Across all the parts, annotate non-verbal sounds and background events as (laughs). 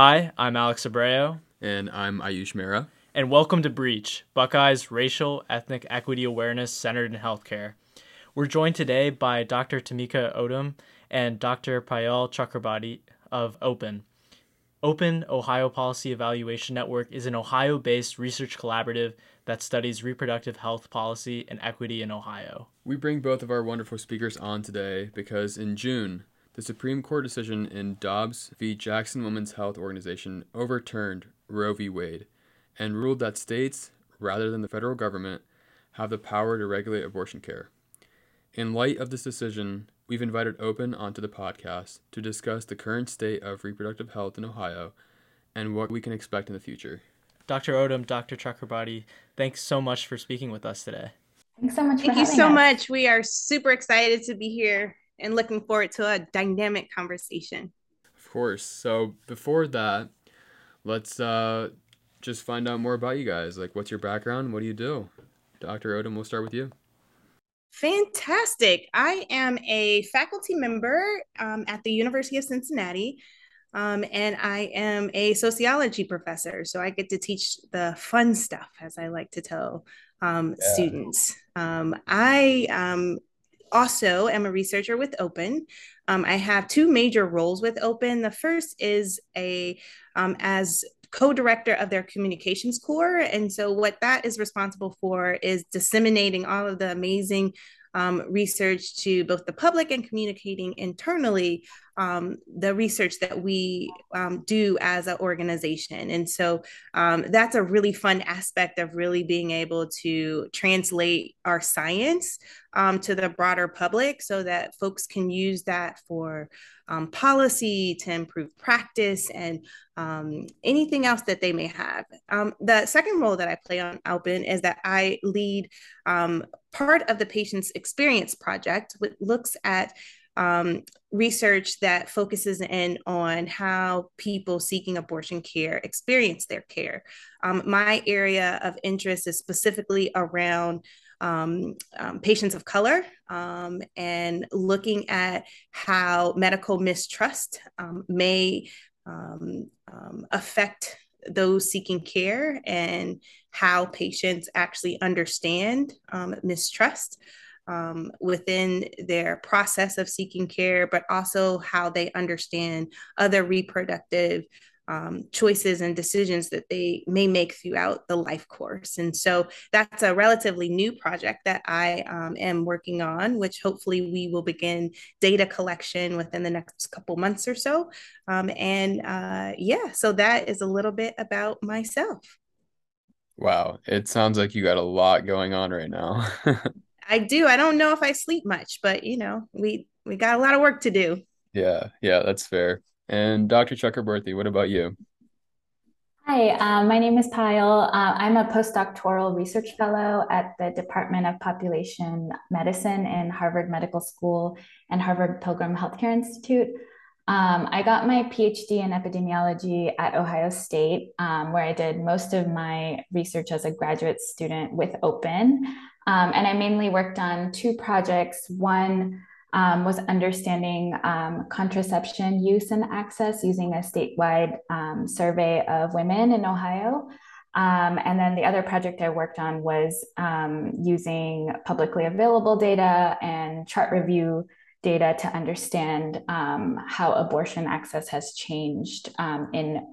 Hi, I'm Alex Abreu. And I'm Ayush Mehra. And welcome to Breach, Buckeyes Racial Ethnic Equity Awareness Centered in Healthcare. We're joined today by Dr. Tamika Odum and Dr. Payal Chakraborty of OPEN. Open Ohio Policy Evaluation Network is an Ohio based research collaborative that studies reproductive health policy and equity in Ohio. We bring both of our wonderful speakers on today because in June, the Supreme Court decision in Dobbs v. Jackson Women's Health Organization overturned Roe v. Wade and ruled that states, rather than the federal government, have the power to regulate abortion care. In light of this decision, we've invited Open onto the podcast to discuss the current state of reproductive health in Ohio and what we can expect in the future. Dr. Odum, Dr. Chakraborty, thanks so much for speaking with us today. Thanks so much. Thank you so us. much. We are super excited to be here and looking forward to a dynamic conversation. Of course. So before that, let's uh, just find out more about you guys. Like, what's your background? What do you do? Dr. Odum, we'll start with you. Fantastic. I am a faculty member um, at the University of Cincinnati, um, and I am a sociology professor. So I get to teach the fun stuff, as I like to tell um, yeah. students. Um, I um, also am a researcher with Open. Um, I have two major roles with Open. The first is a as co-director of their communications core and so what that is responsible for is disseminating all of the amazing um, research to both the public and communicating internally um, the research that we um, do as an organization. And so um, that's a really fun aspect of really being able to translate our science um, to the broader public so that folks can use that for um, policy to improve practice and um, anything else that they may have. The second role that I play on Open is that I lead part of the Patient's Experience Project, which looks at um, research that focuses in on how people seeking abortion care experience their care. Um, my area of interest is specifically around um, um, patients of color um, and looking at how medical mistrust um, may affect those seeking care and how patients actually understand mistrust. Um, within their process of seeking care, but also how they understand other reproductive um, choices and decisions that they may make throughout the life course. And so that's a relatively new project that I um, am working on, which hopefully we will begin data collection within the next couple months or so. Um, and uh, yeah, so that is a little bit about myself. Wow, it sounds like you got a lot going on right now. (laughs) I do. I don't know if I sleep much, but you know, we we got a lot of work to do. Yeah, yeah, that's fair. And Dr. Chakraborty, what about you? Hi, um, my name is Payal. Uh, I'm a postdoctoral research fellow at the Department of Population Medicine in Harvard Medical School and Harvard Pilgrim Healthcare Institute. Um, I got my PhD in epidemiology at Ohio State, um, where I did most of my research as a graduate student with Open. Um, and I mainly worked on two projects. One um, was understanding um, contraception use and access using a statewide um, survey of women in Ohio. Um, and then the other project I worked on was um, using publicly available data and chart review data to understand how abortion access has changed in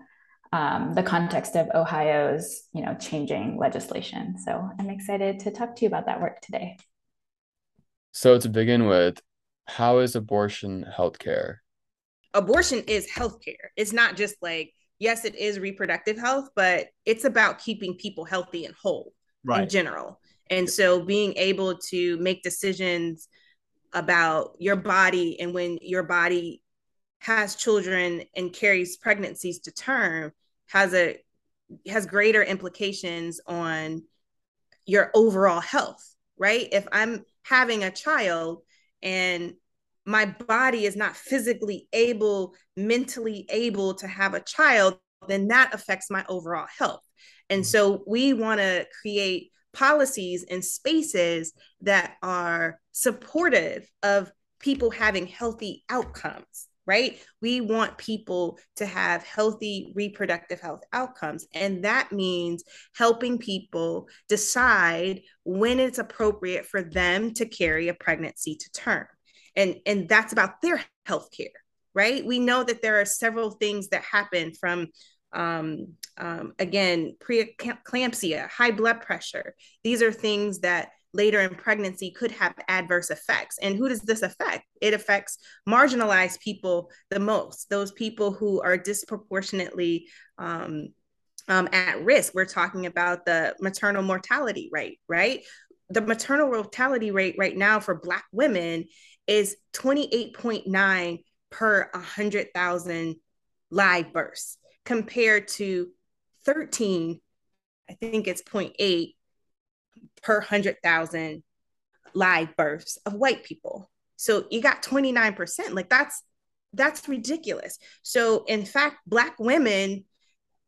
Um, the context of Ohio's, you know, changing legislation. So I'm excited to talk to you about that work today. So to begin with, how is abortion healthcare? Abortion is healthcare. It's not just like, yes, it is reproductive health, but it's about keeping people healthy and whole right. in general. And so being able to make decisions about your body and when your body has children and carries pregnancies to term has a has greater implications on your overall health, right? If I'm having a child and my body is not physically able, mentally able to have a child, then that affects my overall health. And mm-hmm. so we want to create policies and spaces that are supportive of people having healthy outcomes, right? We want people to have healthy reproductive health outcomes. And that means helping people decide when it's appropriate for them to carry a pregnancy to term. And, and that's about their health care, right? We know that there are several things that happen from um, um, again, preeclampsia, high blood pressure. These are things that later in pregnancy could have adverse effects. And who does this affect? It affects marginalized people the most, those people who are disproportionately um, um, at risk. We're talking about the maternal mortality rate, right? The maternal mortality rate right now for Black women is 28.9 per 100,000 live births compared to 13, I think it's 0.8 per 100,000 live births of white people. So you got 29%. Like that's that's ridiculous. So in fact, black women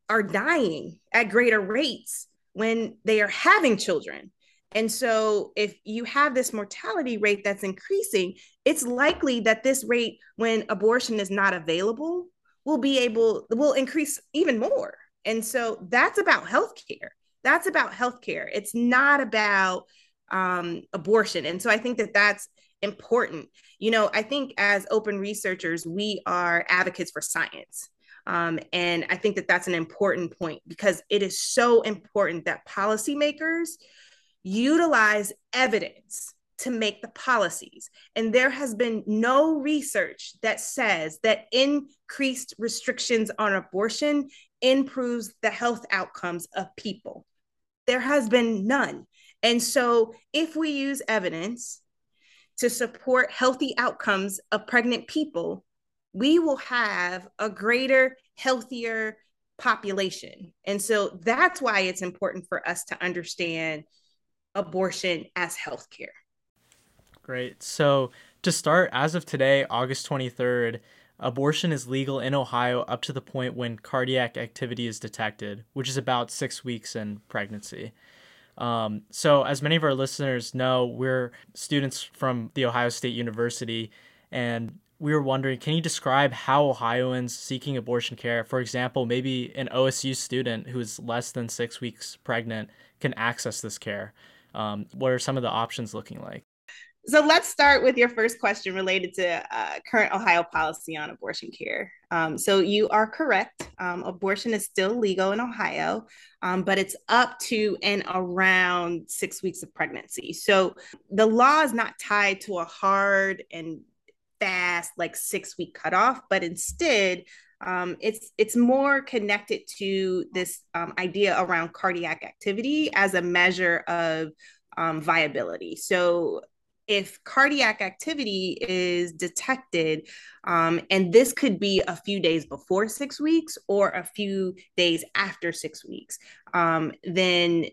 are dying at greater rates when they are having children. And so if you have this mortality rate that's increasing, it's likely that this rate when abortion is not available will be able will increase even more. And so that's about healthcare that's about healthcare. It's not about um, abortion. And so I think that that's important. You know, I think as open researchers, we are advocates for science. Um, and I think that that's an important point because it is so important that policymakers utilize evidence to make the policies. And there has been no research that says that increased restrictions on abortion improves the health outcomes of people. There has been none. And so, if we use evidence to support healthy outcomes of pregnant people, we will have a greater, healthier population. And so, that's why it's important for us to understand abortion as healthcare. Great. So, to start, as of today, August 23rd, abortion is legal in Ohio up to the point when cardiac activity is detected, which is about six weeks in pregnancy. Um, so, as many of our listeners know, we're students from The Ohio State University, and we were wondering can you describe how Ohioans seeking abortion care, for example, maybe an OSU student who is less than six weeks pregnant, can access this care? Um, what are some of the options looking like? So let's start with your first question related to uh, current Ohio policy on abortion care. Um, so you are correct. Um, abortion is still legal in Ohio, um, but it's up to and around six weeks of pregnancy. So the law is not tied to a hard and fast, like six week cutoff, but instead, um, it's it's more connected to this um, idea around cardiac activity as a measure of um, viability. So if cardiac activity is detected, um, and this could be a few days before six weeks or a few days after six weeks, um, then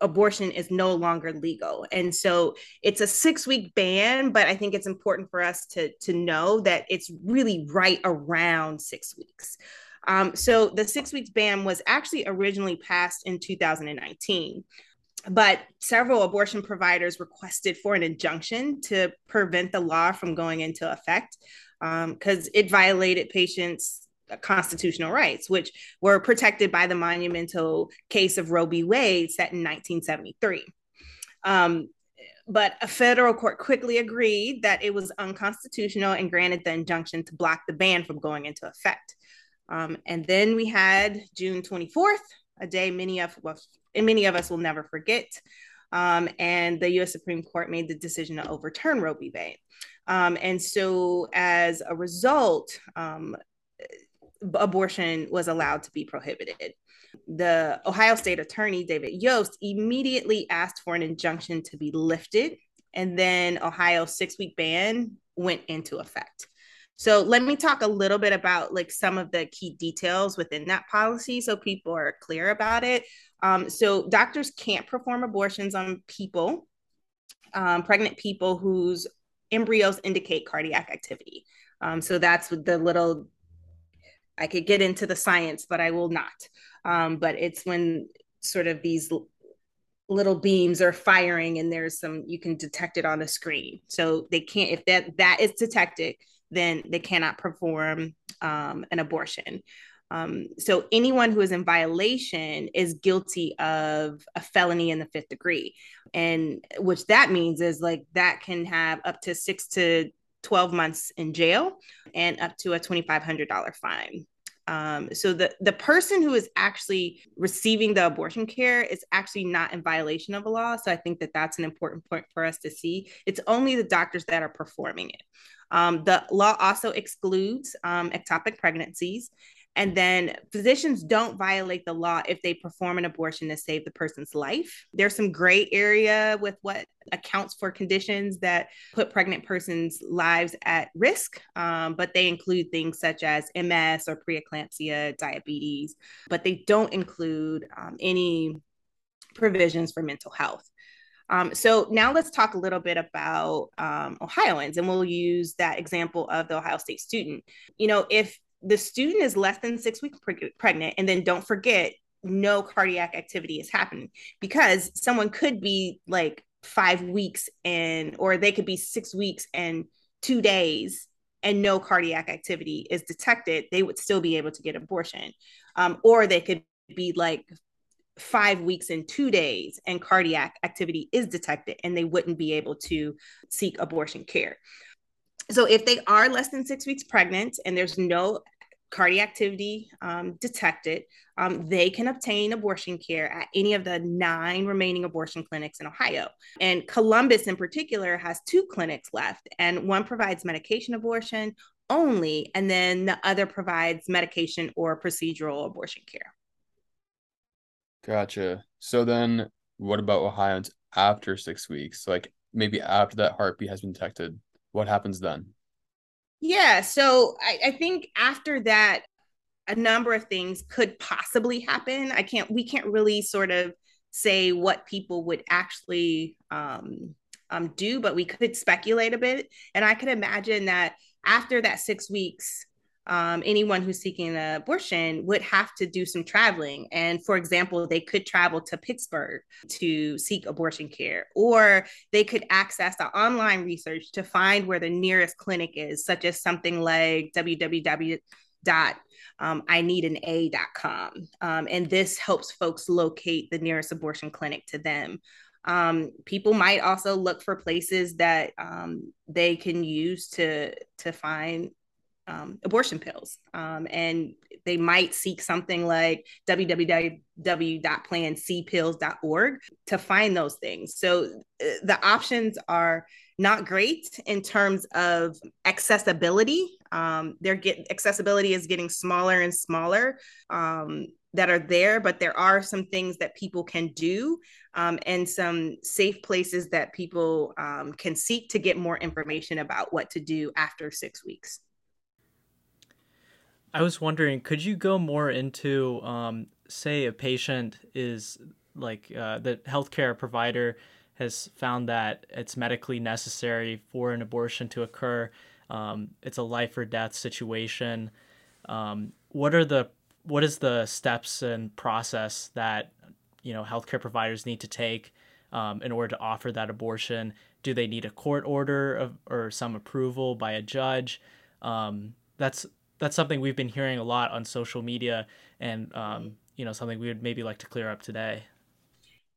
abortion is no longer legal. And so it's a six week ban, but I think it's important for us to, to know that it's really right around six weeks. Um, so the six weeks ban was actually originally passed in 2019 but several abortion providers requested for an injunction to prevent the law from going into effect because um, it violated patients' constitutional rights, which were protected by the monumental case of Roe v. Wade set in 1973. Um, but a federal court quickly agreed that it was unconstitutional and granted the injunction to block the ban from going into effect. Um, and then we had June 24th, a day many of us and many of us will never forget. Um, and the U.S. Supreme Court made the decision to overturn Roe v. Wade. Um, and so, as a result, um, abortion was allowed to be prohibited. The Ohio State Attorney David Yost immediately asked for an injunction to be lifted, and then Ohio's six-week ban went into effect. So let me talk a little bit about like some of the key details within that policy so people are clear about it. Um, so doctors can't perform abortions on people, um, pregnant people whose embryos indicate cardiac activity. Um, so that's the little, I could get into the science, but I will not. Um, but it's when sort of these little beams are firing and there's some, you can detect it on the screen. So they can't, if that that is detected, then they cannot perform um, an abortion. Um, so anyone who is in violation is guilty of a felony in the fifth degree, and which that means is like that can have up to six to 12 months in jail and up to a $2,500 fine. Um, so the the person who is actually receiving the abortion care is actually not in violation of a law. So I think that that's an important point for us to see. It's only the doctors that are performing it. Um, the law also excludes um, ectopic pregnancies. And then physicians don't violate the law if they perform an abortion to save the person's life. There's some gray area with what accounts for conditions that put pregnant persons' lives at risk, um, but they include things such as MS or preeclampsia, diabetes, but they don't include um, any provisions for mental health. Um, so now let's talk a little bit about um, Ohioans, and we'll use that example of the Ohio State student. You know, if the student is less than six weeks pre- pregnant, and then don't forget, no cardiac activity is happening because someone could be like five weeks and, or they could be six weeks and two days and no cardiac activity is detected, they would still be able to get abortion. Um, or they could be like five weeks and two days and cardiac activity is detected and they wouldn't be able to seek abortion care. So if they are less than six weeks pregnant and there's no cardiac activity um, detected, um, they can obtain abortion care at any of the nine remaining abortion clinics in Ohio. And Columbus, in particular, has two clinics left, and one provides medication abortion only, and then the other provides medication or procedural abortion care. Gotcha. So then, what about Ohioans after six weeks? Like maybe after that heartbeat has been detected, what happens then? Yeah, so I, I think after that, a number of things could possibly happen. I can't, we can't really sort of say what people would actually um, um, do, but we could speculate a bit. And I could imagine that after that six weeks, um, anyone who's seeking an abortion would have to do some traveling. And for example, they could travel to Pittsburgh to seek abortion care, or they could access the online research to find where the nearest clinic is, such as something like www dot um, I need an A.com. Um, and this helps folks locate the nearest abortion clinic to them. Um, people might also look for places that um, they can use to to find um, abortion pills. Um, and they might seek something like www.plancpills.org to find those things. So uh, the options are not great in terms of accessibility. Um, they're get accessibility is getting smaller and smaller um, that are there, but there are some things that people can do um, and some safe places that people um, can seek to get more information about what to do after six weeks. I was wondering, could you go more into, um, say, a patient is like uh, the healthcare provider has found that it's medically necessary for an abortion to occur. Um, it's a life or death situation. Um, what are the what is the steps and process that you know healthcare providers need to take um, in order to offer that abortion? Do they need a court order of, or some approval by a judge? Um, that's that's something we've been hearing a lot on social media, and um, you know something we would maybe like to clear up today.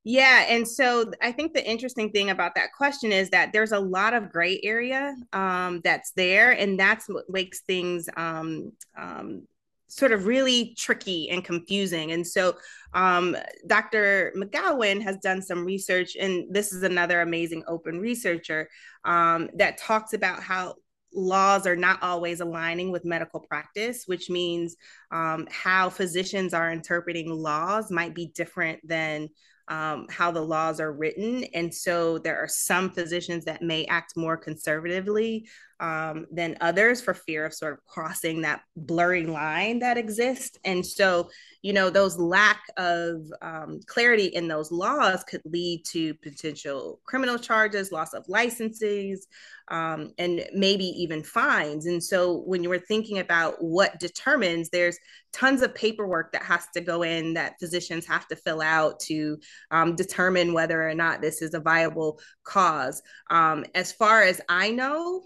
Yeah, and so I think the interesting thing about that question is that there's a lot of gray area um, that's there, and that's what makes things um, um, sort of really tricky and confusing. And so, um, Dr. McGowan has done some research, and this is another amazing open researcher um, that talks about how laws are not always aligning with medical practice, which means um, how physicians are interpreting laws might be different than um, how the laws are written. And so there are some physicians that may act more conservatively um, than others for fear of sort of crossing that blurring line that exists. And so, you know, those lack of um, clarity in those laws could lead to potential criminal charges, loss of licenses, um, and maybe even fines. And so when you were thinking about what determines, there's tons of paperwork that has to go in that physicians have to fill out to um, determine whether or not this is a viable cause. Um, as far as I know,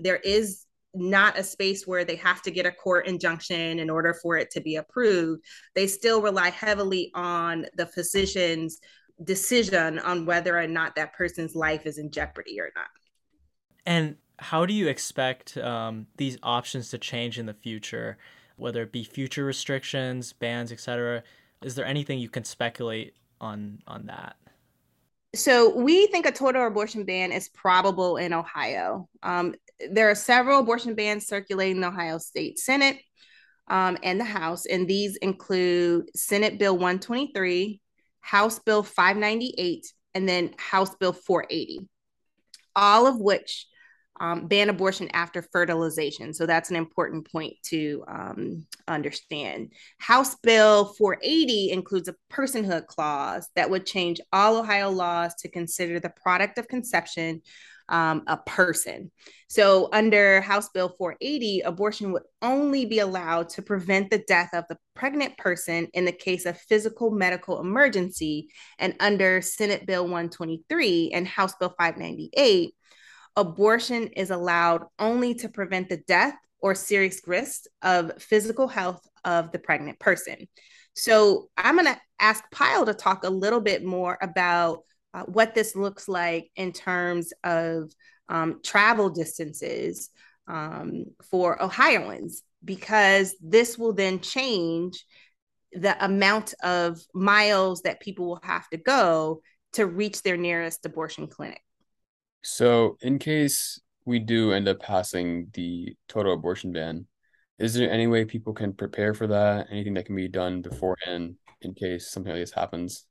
there is not a space where they have to get a court injunction in order for it to be approved. They still rely heavily on the physician's decision on whether or not that person's life is in jeopardy or not. And how do you expect um, these options to change in the future, whether it be future restrictions, bans, etc.? Is there anything you can speculate on on that? So we think a total abortion ban is probable in Ohio. Um, there are several abortion bans circulating in the Ohio State Senate um, and the House, and these include Senate Bill 123, House Bill 598, and then House Bill 480, all of which um, ban abortion after fertilization. So that's an important point to um, understand. House Bill 480 includes a personhood clause that would change all Ohio laws to consider the product of conception um, a person. So, under House Bill 480, abortion would only be allowed to prevent the death of the pregnant person in the case of physical medical emergency. And under Senate Bill 123 and House Bill 598, abortion is allowed only to prevent the death or serious risk of physical health of the pregnant person. So I'm going to ask Payal to talk a little bit more about uh, what this looks like in terms of um, travel distances um, for Ohioans, because this will then change the amount of miles that people will have to go to reach their nearest abortion clinic. So, in case we do end up passing the total abortion ban, is there any way people can prepare for that? Anything that can be done beforehand in case something like this happens?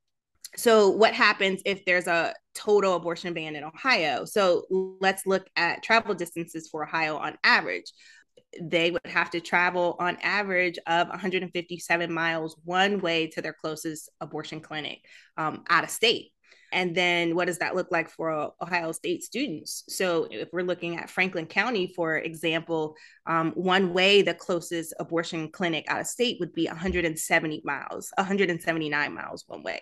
So, what happens if there's a total abortion ban in Ohio? So, let's look at travel distances for Ohio on average. They would have to travel on average of 157 miles one way to their closest abortion clinic um, out of state. And then what does that look like for Ohio State students? So if we're looking at Franklin County, for example, um, one way the closest abortion clinic out of state would be 170 miles, 179 miles one way.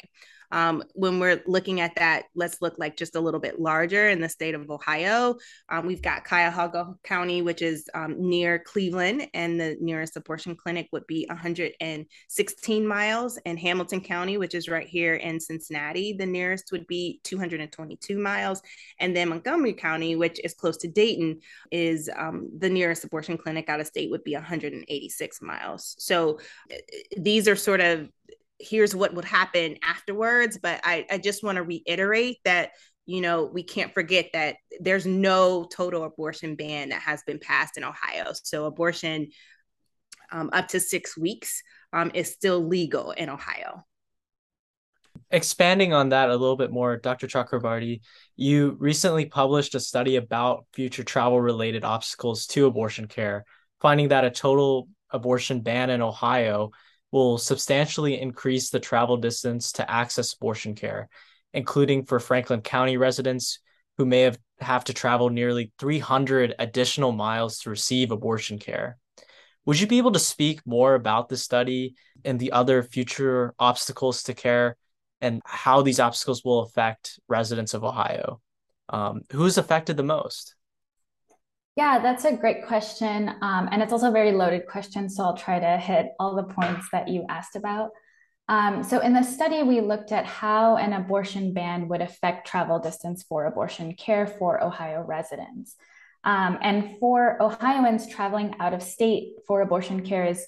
Um, when we're looking at that, let's look like just a little bit larger in the state of Ohio. Um, we've got Cuyahoga County, which is um, near Cleveland, and the nearest abortion clinic would be 116 miles. And Hamilton County, which is right here in Cincinnati, the nearest would be 222 miles. And then Montgomery County, which is close to Dayton, is um, the nearest abortion clinic out of state would be 186 miles. So uh, these are sort of here's what would happen afterwards. But I, I just want to reiterate that you know, we can't forget that there's no total abortion ban that has been passed in Ohio. So abortion um, up to six weeks um, is still legal in Ohio. Expanding on that a little bit more, Dr. Chakraborty, you recently published a study about future travel related obstacles to abortion care, finding that a total abortion ban in Ohio will substantially increase the travel distance to access abortion care, including for Franklin County residents who may have, have to travel nearly 300 additional miles to receive abortion care. Would you be able to speak more about the study and the other future obstacles to care and how these obstacles will affect residents of Ohio? Um, who's affected the most? Yeah, that's a great question. Um, and it's also a very loaded question. So I'll try to hit all the points that you asked about. Um, so in the study, we looked at how an abortion ban would affect travel distance for abortion care for Ohio residents. Um, and for Ohioans traveling out of state for abortion care is,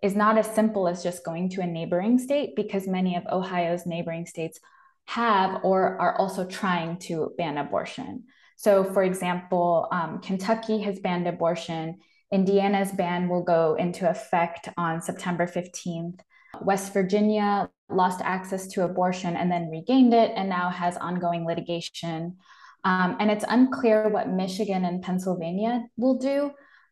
is not as simple as just going to a neighboring state because many of Ohio's neighboring states have or are also trying to ban abortion. So, for example, um, Kentucky has banned abortion. Indiana's ban will go into effect on September 15th. West Virginia lost access to abortion and then regained it and now has ongoing litigation. Um, and it's unclear what Michigan and Pennsylvania will do,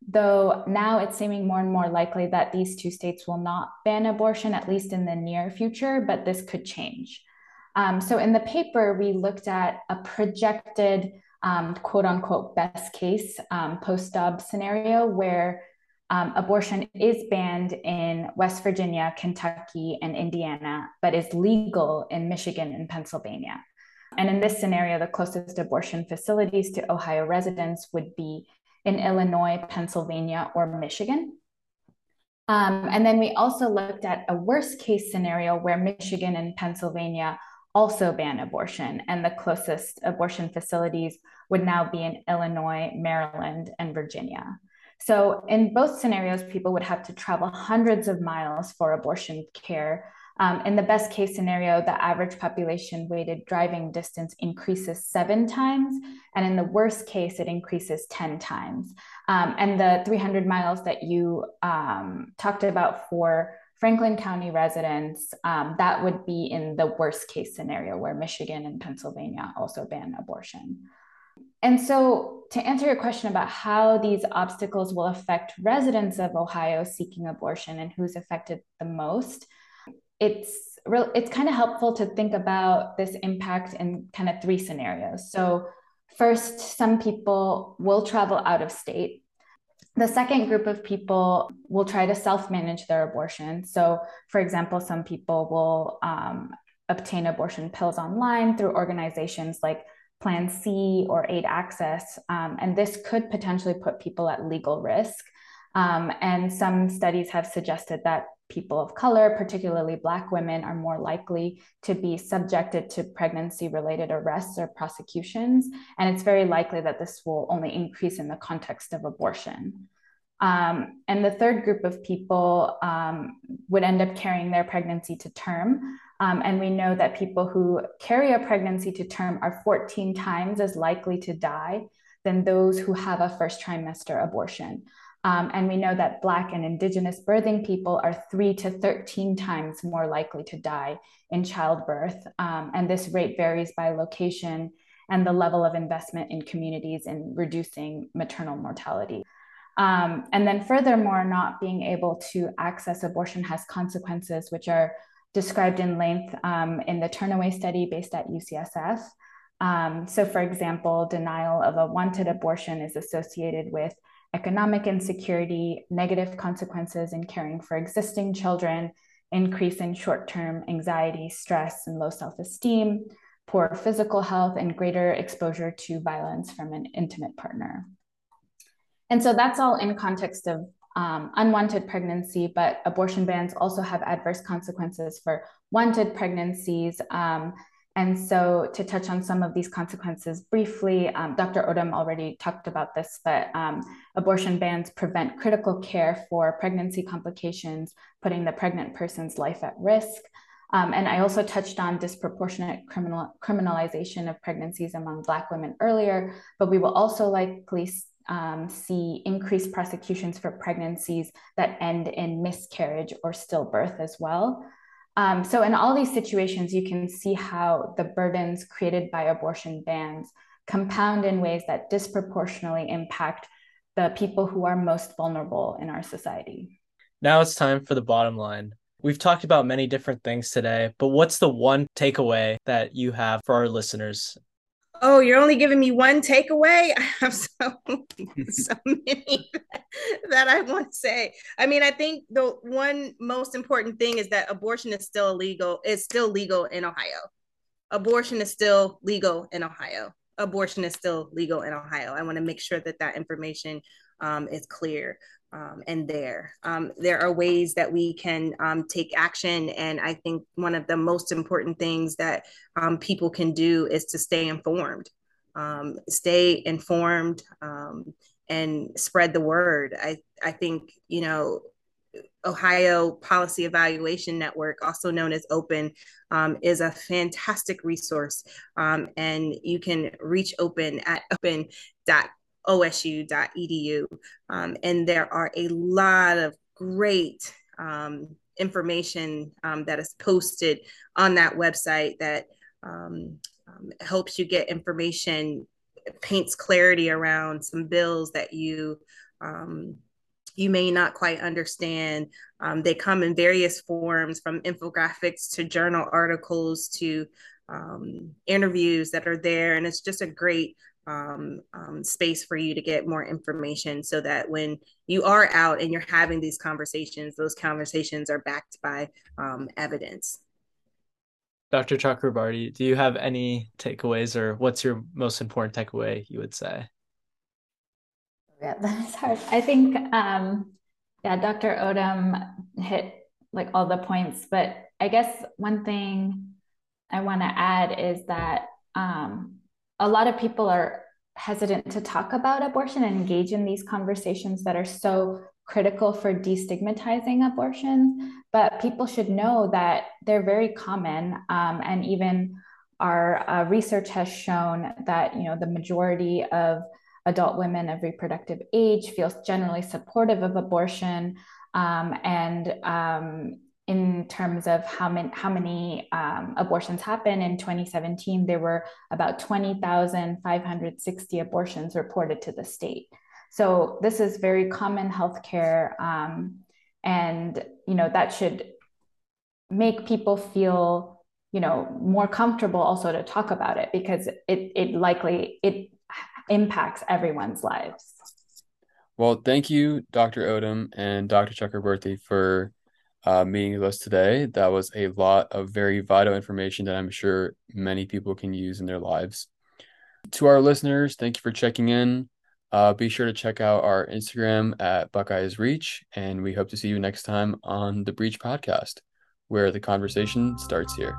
though now it's seeming more and more likely that these two states will not ban abortion, at least in the near future, but this could change. Um, so in the paper, we looked at a projected um, quote unquote best case um, post Dobbs scenario where um, abortion is banned in West Virginia, Kentucky, and Indiana, but is legal in Michigan and Pennsylvania. And in this scenario, the closest abortion facilities to Ohio residents would be in Illinois, Pennsylvania, or Michigan. Um, and then we also looked at a worst case scenario where Michigan and Pennsylvania also ban abortion, and the closest abortion facilities would now be in Illinois, Maryland, and Virginia. So, in both scenarios, people would have to travel hundreds of miles for abortion care. Um, in the best case scenario, the average population weighted driving distance increases seven times. And in the worst case, it increases 10 times. Um, and the 300 miles that you um, talked about for Franklin County residents, um, that would be in the worst case scenario where Michigan and Pennsylvania also ban abortion. And so, to answer your question about how these obstacles will affect residents of Ohio seeking abortion and who's affected the most, it's real, it's kind of helpful to think about this impact in kind of three scenarios. So, first, some people will travel out of state. The second group of people will try to self manage their abortion. So, for example, some people will um, obtain abortion pills online through organizations like Plan C or Aid Access. Um, and this could potentially put people at legal risk. Um, and some studies have suggested that people of color, particularly Black women, are more likely to be subjected to pregnancy related arrests or prosecutions. And it's very likely that this will only increase in the context of abortion. Um, and the third group of people um, would end up carrying their pregnancy to term. Um, and we know that people who carry a pregnancy to term are 14 times as likely to die than those who have a first trimester abortion. Um, and we know that Black and Indigenous birthing people are three to 13 times more likely to die in childbirth. Um, and this rate varies by location and the level of investment in communities in reducing maternal mortality. Um, and then, furthermore, not being able to access abortion has consequences which are described in length um, in the Turnaway study based at UCSF. Um, so, for example, denial of a wanted abortion is associated with economic insecurity, negative consequences in caring for existing children, increase in short term anxiety, stress, and low self esteem, poor physical health, and greater exposure to violence from an intimate partner. And so that's all in context of um, unwanted pregnancy, but abortion bans also have adverse consequences for wanted pregnancies. Um, and so, to touch on some of these consequences briefly, um, Dr. Odum already talked about this, but um, abortion bans prevent critical care for pregnancy complications, putting the pregnant person's life at risk. Um, and I also touched on disproportionate criminal, criminalization of pregnancies among Black women earlier, but we will also likely um, see increased prosecutions for pregnancies that end in miscarriage or stillbirth as well. Um, so, in all these situations, you can see how the burdens created by abortion bans compound in ways that disproportionately impact the people who are most vulnerable in our society. Now it's time for the bottom line. We've talked about many different things today, but what's the one takeaway that you have for our listeners Oh, you're only giving me one takeaway. (laughs) I have so so (laughs) many that I want to say. I mean, I think the one most important thing is that abortion is still illegal. It's still legal in Ohio. Abortion is still legal in Ohio. Abortion is still legal in Ohio. I want to make sure that that information um, is clear um, and there. Um, there are ways that we can um, take action. And I think one of the most important things that um, people can do is to stay informed. Um, stay informed um, and spread the word. I, I think, you know, Ohio Policy Evaluation Network, also known as OPEN, um, is a fantastic resource. Um, and you can reach OPEN at open.org osu.edu. Um, and there are a lot of great um, information um, that is posted on that website that um, um, helps you get information, paints clarity around some bills that you um, you may not quite understand. Um, they come in various forms from infographics to journal articles to um, interviews that are there. And it's just a great um, um, space for you to get more information so that when you are out and you're having these conversations, those conversations are backed by um, evidence. Dr. Chakraborty, do you have any takeaways or what's your most important takeaway you would say? Yeah, (laughs) that's hard. I think, um, yeah, Dr. Odum hit like all the points, but I guess one thing I want to add is that um, a lot of people are hesitant to talk about abortion and engage in these conversations that are so critical for destigmatizing abortions. But people should know that they're very common, um, and even our uh, research has shown that you know the majority of adult women of reproductive age feels generally supportive of abortion um, and um, in terms of how many how many um, abortions happen in 2017 there were about 20,560 abortions reported to the state. So this is very common healthcare um, and you know that should make people feel you know more comfortable also to talk about it because it it likely it impacts everyone's lives. Well thank you dr odum and dr chakraborty for uh, meeting with us today. That was a lot of very vital information that I'm sure many people can use in their lives. To our listeners, thank you for checking in. Uh, be sure to check out our Instagram at Buckeyes Reach, and we hope to see you next time on the Breach Podcast, where the conversation starts here.